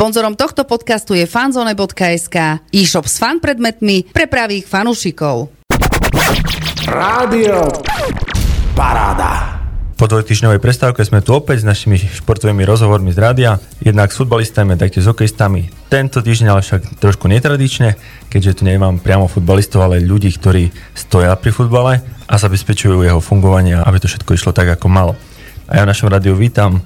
Sponzorom tohto podcastu je fanzone.sk, e-shop s fan predmetmi pre pravých fanúšikov. Rádio Paráda. Po dvojtyžňovej prestávke sme tu opäť s našimi športovými rozhovormi z rádia, jednak s futbalistami, taktiež s hokejistami. Tento týždeň ale však trošku netradične, keďže tu nemám priamo futbalistov, ale ľudí, ktorí stoja pri futbale a zabezpečujú jeho fungovanie, aby to všetko išlo tak, ako malo. A ja v našom rádiu vítam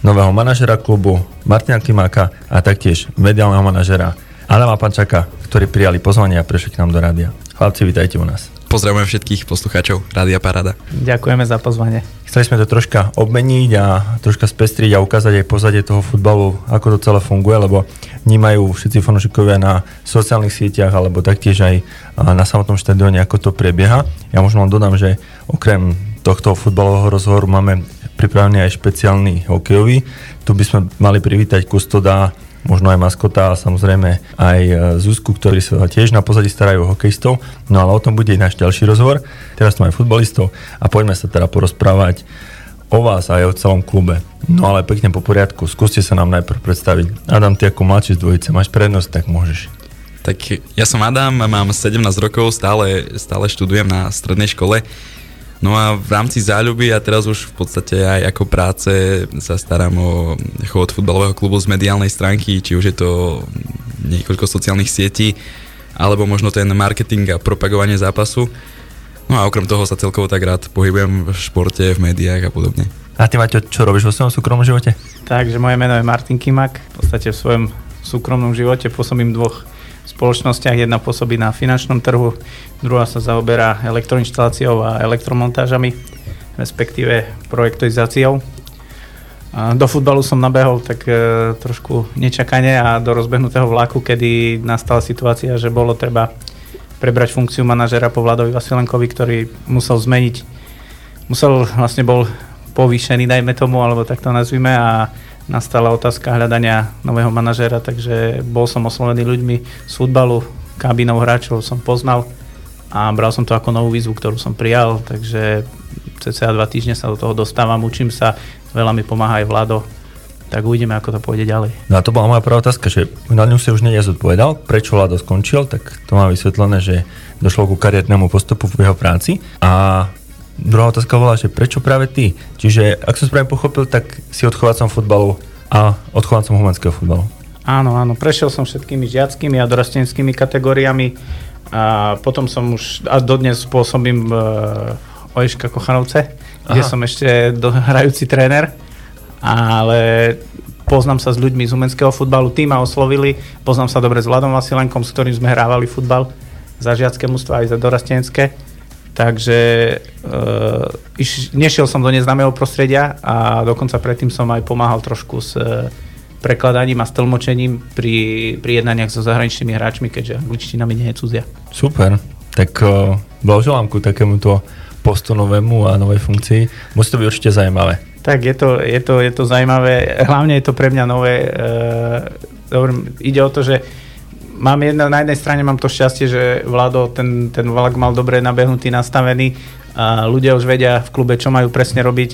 nového manažera klubu Martina Klimáka a taktiež mediálneho manažera Adama Pančaka, ktorí prijali pozvanie a prešli k nám do rádia. Chlapci, vítajte u nás. Pozdravujem všetkých poslucháčov Rádia Parada. Ďakujeme za pozvanie. Chceli sme to troška obmeniť a troška spestriť a ukázať aj pozadie toho futbalu, ako to celé funguje, lebo vnímajú všetci fanúšikovia na sociálnych sieťach alebo taktiež aj na samotnom štadióne, ako to prebieha. Ja možno len dodám, že okrem tohto futbalového rozhovoru máme pripravený aj špeciálny hokejový. Tu by sme mali privítať kustoda možno aj maskota a samozrejme aj e, Zuzku, ktorí sa tiež na pozadí starajú o hokejistov. No ale o tom bude náš ďalší rozhovor. Teraz tu máme futbalistov a poďme sa teda porozprávať o vás aj o celom klube. No ale pekne po poriadku, skúste sa nám najprv predstaviť. Adam, ty ako mladší z dvojice, máš prednosť, tak môžeš. Tak ja som Adam, mám 17 rokov, stále, stále študujem na strednej škole. No a v rámci záľuby a teraz už v podstate aj ako práce sa starám o chod futbalového klubu z mediálnej stránky, či už je to niekoľko sociálnych sietí, alebo možno ten marketing a propagovanie zápasu. No a okrem toho sa celkovo tak rád pohybujem v športe, v médiách a podobne. A ty Maťo, čo robíš vo svojom súkromnom živote? Takže moje meno je Martin Kimak. V podstate v svojom súkromnom živote pôsobím dvoch spoločnostiach. Jedna pôsobí na finančnom trhu, druhá sa zaoberá elektroinštaláciou a elektromontážami, respektíve projektoizáciou. Do futbalu som nabehol tak e, trošku nečakane a do rozbehnutého vlaku, kedy nastala situácia, že bolo treba prebrať funkciu manažera po Vladovi Vasilenkovi, ktorý musel zmeniť, musel vlastne bol povýšený, dajme tomu, alebo tak to nazvime a nastala otázka hľadania nového manažéra, takže bol som oslovený ľuďmi z futbalu, kabinov hráčov som poznal a bral som to ako novú výzvu, ktorú som prijal, takže cca dva týždne sa do toho dostávam, učím sa, veľa mi pomáha aj Vlado, tak uvidíme, ako to pôjde ďalej. No a to bola moja prvá otázka, že na ňu si už nie zodpovedal, prečo Vlado skončil, tak to má vysvetlené, že došlo ku kariérnemu postupu v jeho práci a druhá otázka bola, že prečo práve ty? Čiže, ak som správne pochopil, tak si odchovancom futbalu a odchovancom humanského futbalu. Áno, áno, prešiel som všetkými žiackými a dorastenskými kategóriami a potom som už, a dodnes pôsobím v Ojška Kochanovce, Aha. kde som ešte hrajúci tréner, ale poznám sa s ľuďmi z umenského futbalu, tí ma oslovili, poznám sa dobre s Vladom Vasilenkom, s ktorým sme hrávali futbal za žiacké mústva aj za dorastenské Takže uh, iš, nešiel som do neznámeho prostredia a dokonca predtým som aj pomáhal trošku s uh, prekladaním a stlmočením pri, pri jednaniach so zahraničnými hráčmi, keďže angličtina mi nie je cudzia. Super, tak uh, blahoželám ku takémuto postu novému a novej funkcii. Musí to byť určite zaujímavé. Tak je to, je to, je to zaujímavé, hlavne je to pre mňa nové. Uh, ide o to, že mám jedna, na jednej strane mám to šťastie, že Vlado ten, ten vlak mal dobre nabehnutý, nastavený a ľudia už vedia v klube, čo majú presne robiť.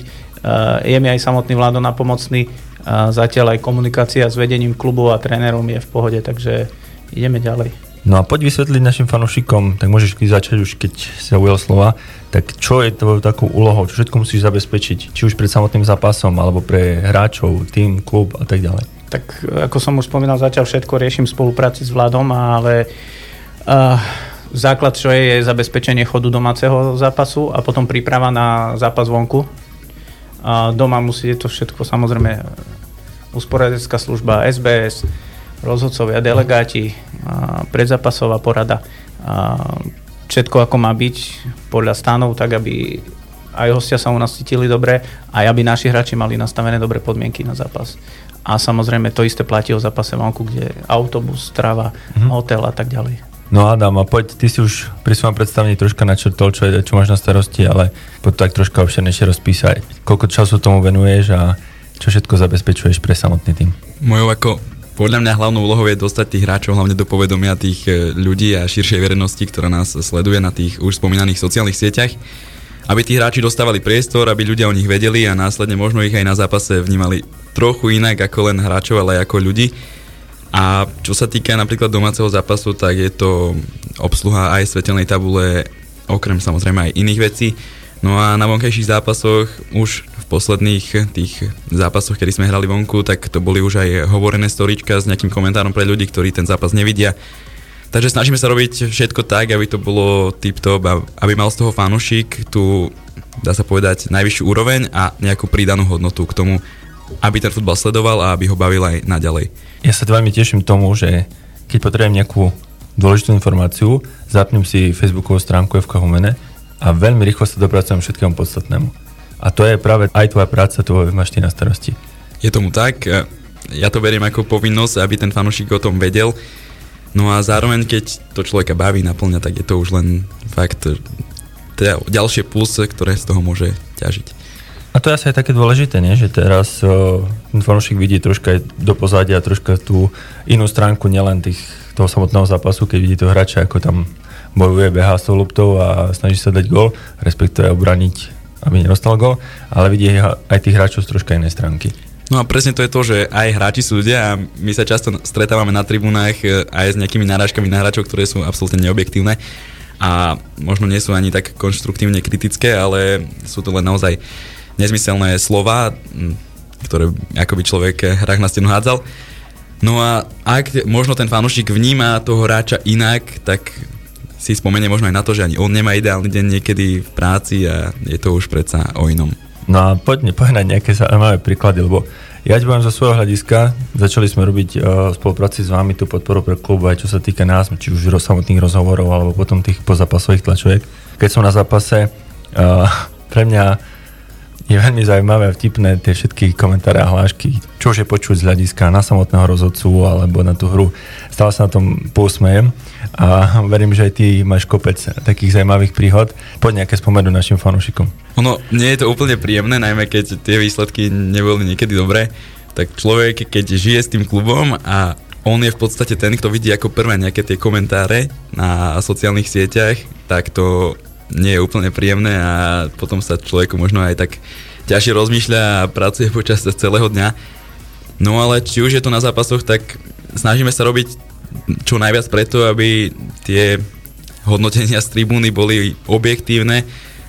Je mi aj samotný Vlado napomocný, a zatiaľ aj komunikácia s vedením klubu a trénerom je v pohode, takže ideme ďalej. No a poď vysvetliť našim fanúšikom, tak môžeš začať už, keď sa ujel slova, tak čo je tvojou takou úlohou, čo všetko musíš zabezpečiť, či už pred samotným zápasom, alebo pre hráčov, tým, klub a tak ďalej. Tak ako som už spomínal, zatiaľ všetko riešim v spolupráci s vládom, ale uh, základ, čo je, je zabezpečenie chodu domáceho zápasu a potom príprava na zápas vonku. Uh, doma musí to všetko samozrejme usporiadecká služba, SBS, rozhodcovia, delegáti, uh, predzápasová porada. Uh, všetko ako má byť podľa stanov, tak aby aj hostia sa u nás cítili dobre a aby naši hráči mali nastavené dobré podmienky na zápas. A samozrejme to isté platí o zápase vonku, kde autobus, strava, mm-hmm. hotel a tak ďalej. No Adam, a poď, ty si už pri svojom predstavení troška načrtol, čo, je, čo máš na starosti, ale poď tak troška obširnejšie rozpísať. Koľko času tomu venuješ a čo všetko zabezpečuješ pre samotný tým? Mojou ako podľa mňa hlavnou úlohou je dostať tých hráčov hlavne do povedomia tých e, ľudí a širšej verejnosti, ktorá nás sleduje na tých už spomínaných sociálnych sieťach aby tí hráči dostávali priestor, aby ľudia o nich vedeli a následne možno ich aj na zápase vnímali trochu inak ako len hráčov, ale aj ako ľudí. A čo sa týka napríklad domáceho zápasu, tak je to obsluha aj svetelnej tabule, okrem samozrejme aj iných vecí. No a na vonkajších zápasoch už v posledných tých zápasoch, kedy sme hrali vonku, tak to boli už aj hovorené storička s nejakým komentárom pre ľudí, ktorí ten zápas nevidia. Takže snažíme sa robiť všetko tak, aby to bolo tip-top, aby mal z toho fanúšik tú, dá sa povedať, najvyššiu úroveň a nejakú pridanú hodnotu k tomu, aby ten futbal sledoval a aby ho bavil aj naďalej. Ja sa veľmi teším tomu, že keď potrebujem nejakú dôležitú informáciu, zapnem si facebookovú stránku FK Humene a veľmi rýchlo sa dopracujem všetkému podstatnému. A to je práve aj tvoja práca, to máš ty na starosti. Je tomu tak, ja to beriem ako povinnosť, aby ten fanúšik o tom vedel. No a zároveň, keď to človeka baví, naplňa, tak je to už len fakt teda ďalšie plus, ktoré z toho môže ťažiť. A to je asi aj také dôležité, nie? že teraz ten fanúšik vidí troška aj do pozadia, troška tú inú stránku, nielen tých, toho samotného zápasu, keď vidí toho hráča, ako tam bojuje, behá s tou loptou a snaží sa dať gol, respektíve obraniť, aby nedostal gol, ale vidí aj tých hráčov z troška inej stránky. No a presne to je to, že aj hráči sú ľudia a my sa často stretávame na tribunách e, aj s nejakými narážkami na hráčov, ktoré sú absolútne neobjektívne a možno nie sú ani tak konštruktívne kritické, ale sú to len naozaj nezmyselné slova, ktoré ako by človek hrách na stenu hádzal. No a ak možno ten fanúšik vníma toho hráča inak, tak si spomenie možno aj na to, že ani on nemá ideálny deň niekedy v práci a je to už predsa o inom. No a poďme povedať nejaké zaujímavé príklady, lebo ja ti poviem zo svojho hľadiska, začali sme robiť uh, spolupráci s vami tú podporu pre klub, aj čo sa týka nás, či už samotných rozhovorov, alebo potom tých pozapasových tlačoviek. Keď som na zápase, uh, pre mňa je veľmi zaujímavé a vtipné tie všetky komentáre a hlášky, čo je počuť z hľadiska na samotného rozhodcu alebo na tú hru. Stále sa na tom pousmejem a verím, že aj ty máš kopec takých zaujímavých príhod. Poď nejaké spomenúť našim fanúšikom. Ono, nie je to úplne príjemné, najmä keď tie výsledky neboli niekedy dobré, tak človek, keď žije s tým klubom a on je v podstate ten, kto vidí ako prvé nejaké tie komentáre na sociálnych sieťach, tak to nie je úplne príjemné a potom sa človeku možno aj tak ťažšie rozmýšľa a pracuje počas celého dňa. No ale či už je to na zápasoch, tak snažíme sa robiť čo najviac preto, aby tie hodnotenia z tribúny boli objektívne,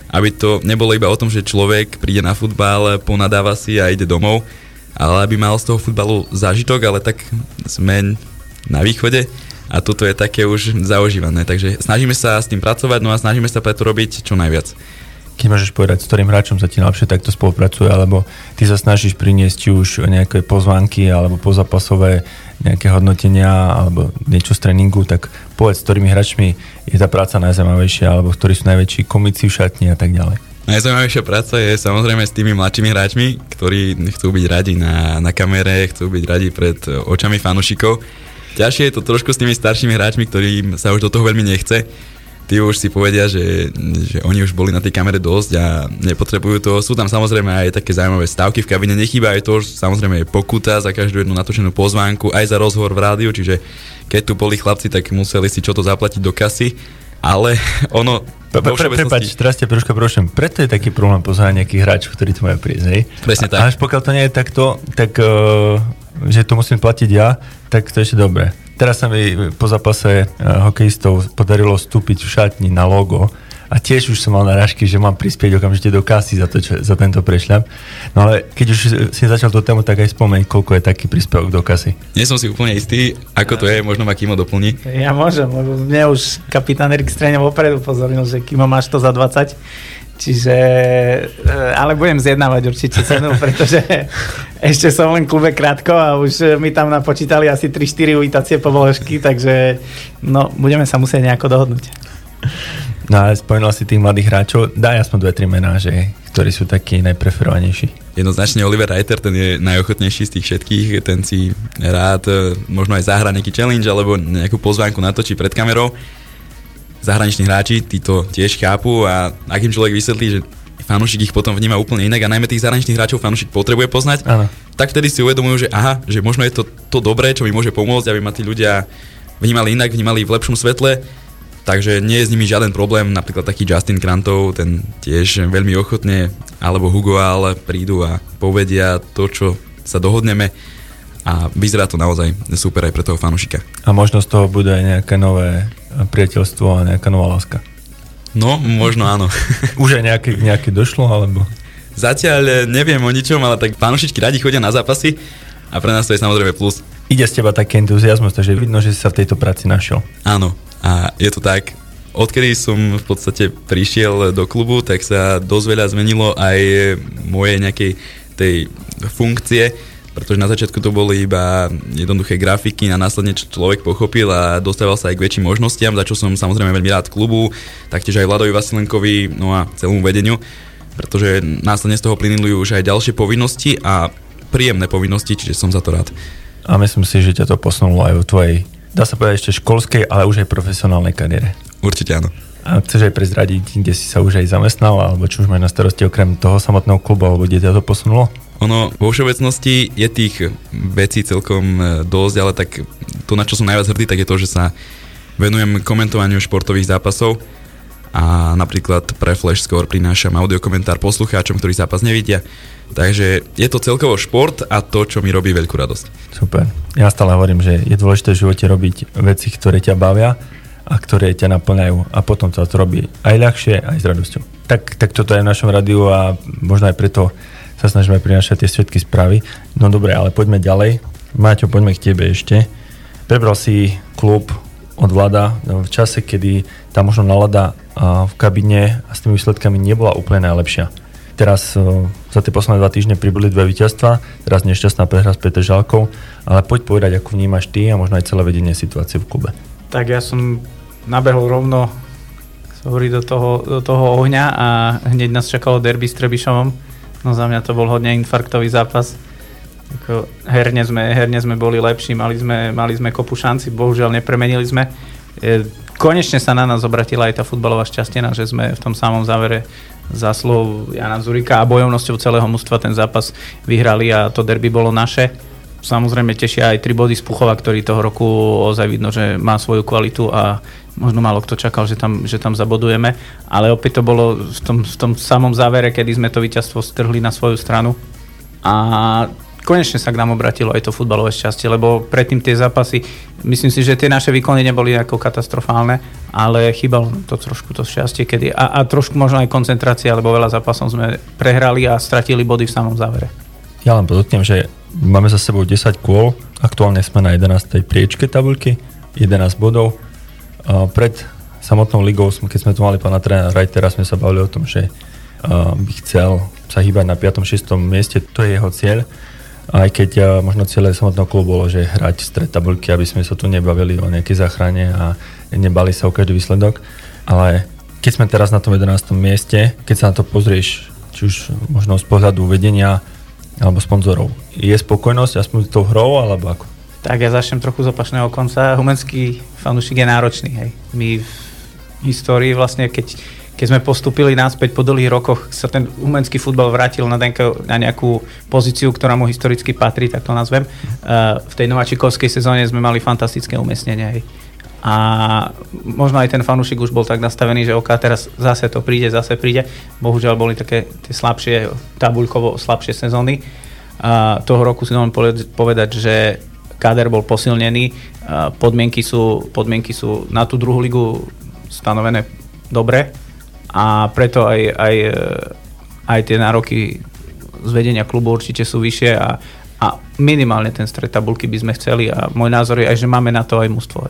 aby to nebolo iba o tom, že človek príde na futbal, ponadáva si a ide domov, ale aby mal z toho futbalu zážitok, ale tak sme na východe a toto je také už zaužívané. Takže snažíme sa s tým pracovať, no a snažíme sa preto robiť čo najviac. Keď môžeš povedať, s ktorým hráčom sa ti najlepšie takto spolupracuje, alebo ty sa snažíš priniesť už nejaké pozvánky alebo pozapasové nejaké hodnotenia alebo niečo z tréningu, tak povedz, s ktorými hráčmi je tá práca najzaujímavejšia, alebo ktorí sú najväčší komici v šatni a tak ďalej. Najzaujímavejšia práca je samozrejme s tými mladšími hráčmi, ktorí chcú byť radi na, na kamere, chcú byť radi pred očami fanúšikov ťažšie je to trošku s tými staršími hráčmi, ktorým sa už do toho veľmi nechce. Tí už si povedia, že, že oni už boli na tej kamere dosť a nepotrebujú to. Sú tam samozrejme aj také zaujímavé stavky v kabine. Nechýba aj to, že samozrejme je pokuta za každú jednu natočenú pozvánku, aj za rozhovor v rádiu, čiže keď tu boli chlapci, tak museli si čo to zaplatiť do kasy. Ale ono... Pre, pre, prepač, teraz ťa troška prosím. Preto je taký problém pozvať nejakých hráčov, ktorí tu majú prísť, hej? Presne tak. A až pokiaľ to nie je takto, tak uh, že to musím platiť ja, tak to je ešte dobré. Teraz sa mi po zápase uh, hokejistov podarilo vstúpiť v šatni na logo a tiež už som mal narážky, že mám prispieť okamžite do kasy za, to, čo, za tento prešľap. No ale keď už si začal tú tému, tak aj spomeň, koľko je taký príspevok do kasy. Nie som si úplne istý, ako to je, možno ma Kimo doplní. Ja môžem, mne už kapitán Erik Streňa opredu upozornil, že Kimo máš to za 20 Čiže, eh, ale budem zjednávať určite cenu, pretože ešte som len v klube krátko a už mi tam napočítali asi 3-4 uvítacie povoložky, takže no, budeme sa musieť nejako dohodnúť. No a spomínal si tých mladých hráčov, daj aspoň dve, tri mená, že, ktorí sú takí najpreferovanejší. Jednoznačne Oliver Reiter, ten je najochotnejší z tých všetkých, ten si rád eh, možno aj zahra nejaký challenge alebo nejakú pozvánku natočí pred kamerou zahraniční hráči, tí to tiež chápu a ak im človek vysvetlí, že fanúšik ich potom vníma úplne inak a najmä tých zahraničných hráčov fanúšik potrebuje poznať, ano. tak vtedy si uvedomujú, že aha, že možno je to to dobré, čo mi môže pomôcť, aby ma tí ľudia vnímali inak, vnímali v lepšom svetle, takže nie je s nimi žiaden problém, napríklad taký Justin Krantov, ten tiež veľmi ochotne, alebo Hugo ale prídu a povedia to, čo sa dohodneme a vyzerá to naozaj super aj pre toho fanúšika. A možno z toho bude aj nejaké nové priateľstvo a nejaká nová láska. No, možno áno. Už aj nejaké, nejaké došlo, alebo? Zatiaľ neviem o ničom, ale tak fanúšičky radi chodia na zápasy a pre nás to je samozrejme plus. Ide z teba taký entuziasmus, takže vidno, že si sa v tejto práci našiel. Áno, a je to tak. Odkedy som v podstate prišiel do klubu, tak sa dosť veľa zmenilo aj moje nejakej tej funkcie pretože na začiatku to boli iba jednoduché grafiky a následne človek pochopil a dostával sa aj k väčším možnostiam, za čo som samozrejme veľmi rád klubu, taktiež aj Vladovi Vasilenkovi, no a celému vedeniu, pretože následne z toho plynuli už aj ďalšie povinnosti a príjemné povinnosti, čiže som za to rád. A myslím si, že ťa to posunulo aj v tvojej, dá sa povedať ešte školskej, ale už aj profesionálnej kariére. Určite áno. A chceš aj prezradiť, kde si sa už aj zamestnal, alebo čo už máš na starosti okrem toho samotného klubu, alebo kde ťa to posunulo? Ono vo všeobecnosti je tých vecí celkom e, dosť, ale tak to, na čo som najviac hrdý, tak je to, že sa venujem komentovaniu športových zápasov a napríklad pre Flash Score prinášam audiokomentár poslucháčom, ktorí zápas nevidia. Takže je to celkovo šport a to, čo mi robí veľkú radosť. Super. Ja stále hovorím, že je dôležité v živote robiť veci, ktoré ťa bavia a ktoré ťa naplňajú a potom to robí aj ľahšie, aj s radosťou. Tak, tak toto je v našom rádiu a možno aj preto sa snažíme prinašať tie svetky správy. No dobre, ale poďme ďalej. Maťo, poďme k tebe ešte. Prebral si klub od vláda v čase, kedy tá možno nalada v kabine a s tými výsledkami nebola úplne najlepšia. Teraz za tie posledné dva týždne pribudli dve víťazstva, teraz nešťastná prehra s Petr Žalkou, ale poď povedať, ako vnímaš ty a možno aj celé vedenie situácie v klube. Tak ja som nabehol rovno hovorí do toho, do toho ohňa a hneď nás čakalo derby s Trebišovom No za mňa to bol hodne infarktový zápas. Ako herne, sme, herne sme boli lepší, mali sme, mali sme kopu šanci, bohužiaľ nepremenili sme. E, konečne sa na nás obratila aj tá futbalová šťastina, že sme v tom samom závere zaslov Jana Zurika a bojovnosťou celého mužstva ten zápas vyhrali a to derby bolo naše. Samozrejme tešia aj tri body z Puchova, ktorý toho roku ozaj vidno, že má svoju kvalitu a možno málo kto čakal, že tam, že tam zabodujeme, ale opäť to bolo v tom, v tom samom závere, kedy sme to víťazstvo strhli na svoju stranu a konečne sa k nám obratilo aj to futbalové šťastie, lebo predtým tie zápasy, myslím si, že tie naše výkony neboli ako katastrofálne, ale chýbalo to trošku to šťastie, kedy, a, a trošku možno aj koncentrácia, lebo veľa zápasov sme prehrali a stratili body v samom závere. Ja len podotknem, že máme za sebou 10 kôl, aktuálne sme na 11. priečke tabulky, 11 bodov, pred samotnou ligou, keď sme tu mali pána trénera Reitera, sme sa bavili o tom, že by chcel sa hýbať na 5. 6. mieste, to je jeho cieľ. Aj keď možno cieľe samotného klubu bolo, že hrať stred tabulky, aby sme sa tu nebavili o nejakej záchrane a nebali sa o každý výsledok. Ale keď sme teraz na tom 11. mieste, keď sa na to pozrieš, či už možno z pohľadu vedenia alebo sponzorov, je spokojnosť aspoň s tou hrou, alebo ako? Tak ja začnem trochu z opačného konca. Humenský fanúšik je náročný. Hej. My v histórii vlastne, keď, keď sme postupili náspäť po dlhých rokoch, sa ten humenský futbal vrátil na, denko, na nejakú pozíciu, ktorá mu historicky patrí, tak to nazvem. Uh, v tej nováčikovskej sezóne sme mali fantastické umiestnenie. Hej. A možno aj ten fanúšik už bol tak nastavený, že OK, teraz zase to príde, zase príde. Bohužiaľ boli také tie slabšie, tabuľkovo slabšie sezóny. A toho roku si dovolím povedať, že káder bol posilnený, podmienky sú, podmienky sú na tú druhú ligu stanovené dobre a preto aj, aj, aj tie nároky z vedenia klubu určite sú vyššie a, a minimálne ten stred tabulky by sme chceli a môj názor je aj, že máme na to aj mústvo.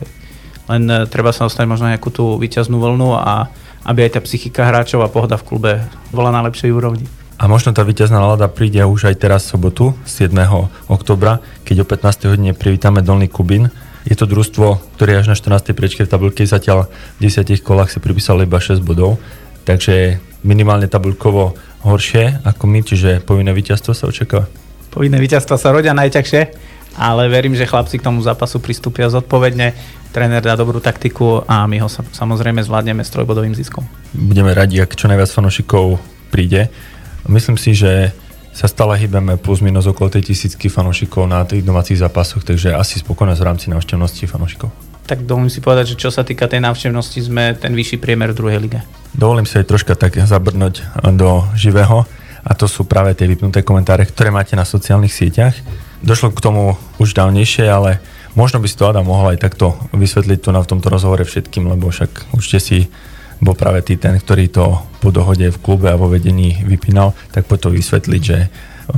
Len e, treba sa dostať možno nejakú tú výťaznú vlnu a aby aj tá psychika hráčov a pohoda v klube bola na lepšej úrovni. A možno tá víťazná nálada príde už aj teraz v sobotu, 7. oktobra, keď o 15. hodine privítame Dolný Kubín. Je to družstvo, ktoré až na 14. priečke v tabulke, zatiaľ v 10 kolách si pripísali iba 6 bodov, takže minimálne tabulkovo horšie ako my, čiže povinné víťazstvo sa očakáva. Povinné víťazstva sa rodia najťažšie, ale verím, že chlapci k tomu zápasu pristúpia zodpovedne, tréner dá dobrú taktiku a my ho samozrejme zvládneme s trojbodovým ziskom. Budeme radi, ak čo najviac fanúšikov príde. Myslím si, že sa stále hýbeme plus minus okolo tej tisícky fanúšikov na tých domácich zápasoch, takže asi spokojnosť v rámci návštevnosti fanúšikov. Tak dovolím si povedať, že čo sa týka tej návštevnosti, sme ten vyšší priemer v druhej lige. Dovolím si aj troška tak zabrnúť do živého a to sú práve tie vypnuté komentáre, ktoré máte na sociálnych sieťach. došlo k tomu už dávnejšie, ale možno by si to Adam mohol aj takto vysvetliť tu na v tomto rozhovore všetkým, lebo však určite si bol práve ty ten, ktorý to po dohode v klube a vo vedení vypínal, tak po to vysvetliť, že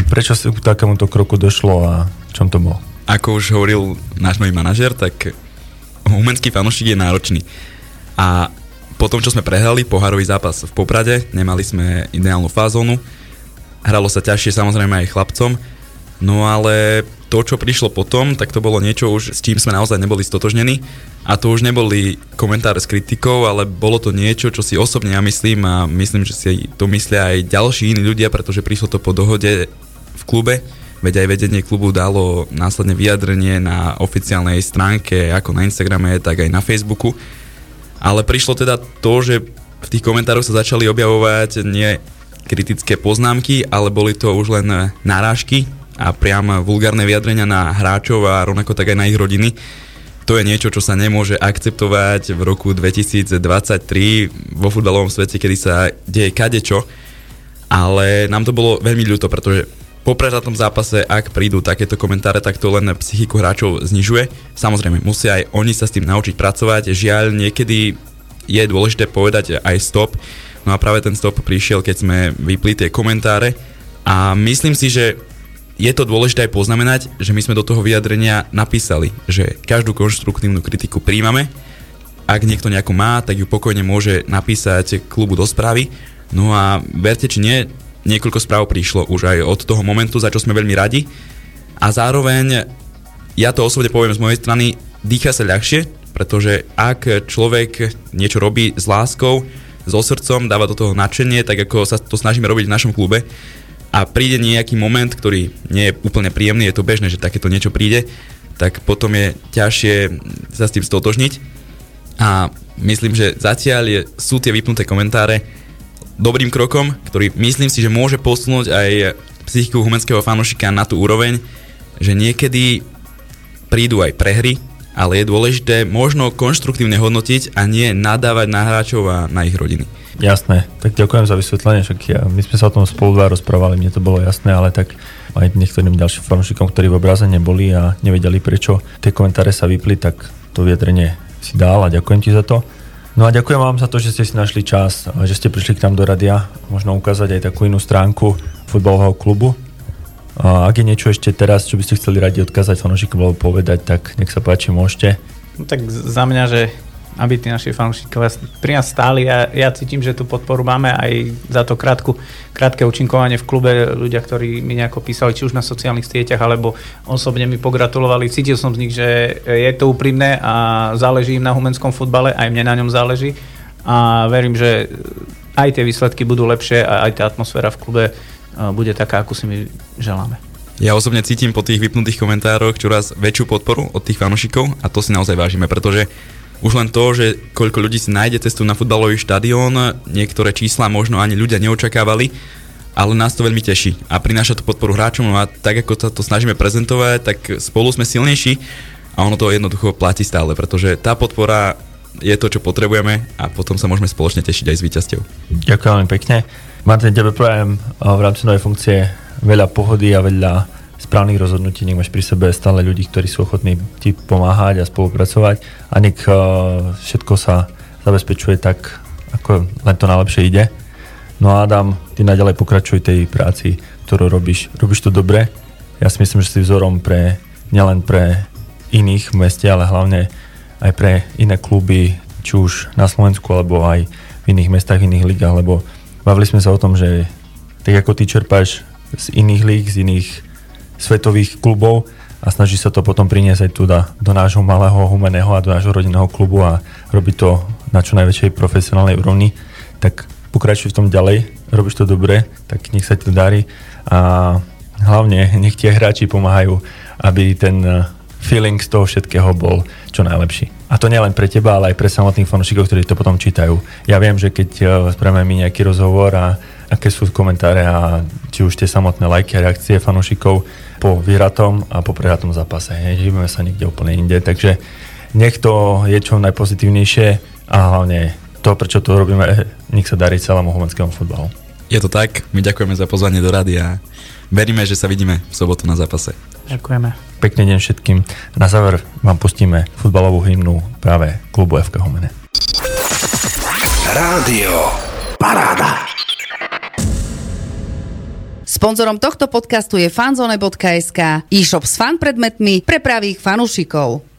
prečo si k takémuto kroku došlo a čom to bolo? Ako už hovoril náš nový manažer, tak umenský fanúšik je náročný. A po tom, čo sme prehrali pohárový zápas v Poprade, nemali sme ideálnu fázónu, hralo sa ťažšie samozrejme aj chlapcom, no ale to, čo prišlo potom, tak to bolo niečo už, s čím sme naozaj neboli stotožnení. A to už neboli komentáre s kritikou, ale bolo to niečo, čo si osobne ja myslím a myslím, že si to myslia aj ďalší iní ľudia, pretože prišlo to po dohode v klube, veď aj vedenie klubu dalo následne vyjadrenie na oficiálnej stránke, ako na Instagrame, tak aj na Facebooku. Ale prišlo teda to, že v tých komentároch sa začali objavovať nie kritické poznámky, ale boli to už len narážky a priam vulgárne vyjadrenia na hráčov a rovnako tak aj na ich rodiny. To je niečo, čo sa nemôže akceptovať v roku 2023 vo futbalovom svete, kedy sa deje kadečo. Ale nám to bolo veľmi ľúto, pretože po prehľadnom zápase, ak prídu takéto komentáre, tak to len psychiku hráčov znižuje. Samozrejme, musia aj oni sa s tým naučiť pracovať. Žiaľ, niekedy je dôležité povedať aj stop. No a práve ten stop prišiel, keď sme vypli tie komentáre. A myslím si, že je to dôležité aj poznamenať, že my sme do toho vyjadrenia napísali, že každú konštruktívnu kritiku príjmame, ak niekto nejakú má, tak ju pokojne môže napísať klubu do správy. No a verte či nie, niekoľko správ prišlo už aj od toho momentu, za čo sme veľmi radi. A zároveň, ja to osobne poviem z mojej strany, dýcha sa ľahšie, pretože ak človek niečo robí s láskou, so srdcom, dáva do toho nadšenie, tak ako sa to snažíme robiť v našom klube, a príde nejaký moment, ktorý nie je úplne príjemný, je to bežné, že takéto niečo príde, tak potom je ťažšie sa s tým stotožniť. A myslím, že zatiaľ je, sú tie vypnuté komentáre dobrým krokom, ktorý myslím si, že môže posunúť aj psychiku humenského fanúšika na tú úroveň, že niekedy prídu aj prehry, ale je dôležité možno konštruktívne hodnotiť a nie nadávať na hráčov a na ich rodiny. Jasné, tak ďakujem za vysvetlenie, však ja, my sme sa o tom spolu dva rozprávali, mne to bolo jasné, ale tak aj niektorým ďalším fanúšikom, ktorí v obraze neboli a nevedeli prečo tie komentáre sa vypli, tak to vyjadrenie si dal a ďakujem ti za to. No a ďakujem vám za to, že ste si našli čas a že ste prišli k nám do radia, možno ukázať aj takú inú stránku futbalového klubu. A ak je niečo ešte teraz, čo by ste chceli radi odkázať fanúšikom alebo povedať, tak nech sa páči, môžete. No tak za mňa, že aby tí naši fanúšikovia pri nás stáli a ja cítim, že tú podporu máme aj za to krátku, krátke účinkovanie v klube, ľudia, ktorí mi nejako písali, či už na sociálnych sieťach, alebo osobne mi pogratulovali. Cítil som z nich, že je to úprimné a záleží im na humenskom futbale, aj mne na ňom záleží a verím, že aj tie výsledky budú lepšie a aj tá atmosféra v klube bude taká, ako si my želáme. Ja osobne cítim po tých vypnutých komentároch čoraz väčšiu podporu od tých fanúšikov a to si naozaj vážime, pretože už len to, že koľko ľudí si nájde cestu na futbalový štadión, niektoré čísla možno ani ľudia neočakávali, ale nás to veľmi teší a prináša to podporu hráčom a tak ako sa to snažíme prezentovať, tak spolu sme silnejší a ono to jednoducho platí stále, pretože tá podpora je to, čo potrebujeme a potom sa môžeme spoločne tešiť aj z víťazstiev. Ďakujem veľmi pekne. Martin, tebe prajem v rámci novej funkcie veľa pohody a veľa správnych rozhodnutí, nech máš pri sebe stále ľudí, ktorí sú ochotní ti pomáhať a spolupracovať a nech uh, všetko sa zabezpečuje tak, ako len to najlepšie ide. No a Adam, ty naďalej pokračuj tej práci, ktorú robíš. Robíš to dobre. Ja si myslím, že si vzorom pre, nielen pre iných v meste, ale hlavne aj pre iné kluby, či už na Slovensku, alebo aj v iných mestách, v iných ligách, lebo bavili sme sa o tom, že tak ako ty čerpáš z iných líg, z iných svetových klubov a snaží sa to potom priniesť aj tu do nášho malého humeného a do nášho rodinného klubu a robiť to na čo najväčšej profesionálnej úrovni, tak pokračuj v tom ďalej, robíš to dobre, tak nech sa ti to darí a hlavne nech tie hráči pomáhajú, aby ten eh, feeling z toho všetkého bol čo najlepší. A to nielen pre teba, ale aj pre samotných fanúšikov, ktorí to potom čítajú. Ja viem, že keď eh, spravíme my nejaký rozhovor a aké sú komentáre a či už tie samotné lajky a reakcie fanúšikov, po vyhratom a po prehratom zápase. Neživíme sa niekde úplne inde, takže nech to je čo najpozitívnejšie a hlavne to, prečo to robíme, nech sa darí celému homenskému futbalu. Je to tak, my ďakujeme za pozvanie do rady a veríme, že sa vidíme v sobotu na zápase. Ďakujeme. Pekný deň všetkým. Na záver vám pustíme futbalovú hymnu práve klubu FK Humene. Rádio Paráda. Sponzorom tohto podcastu je fanzone.sk, e-shop s fan predmetmi pre pravých fanúšikov.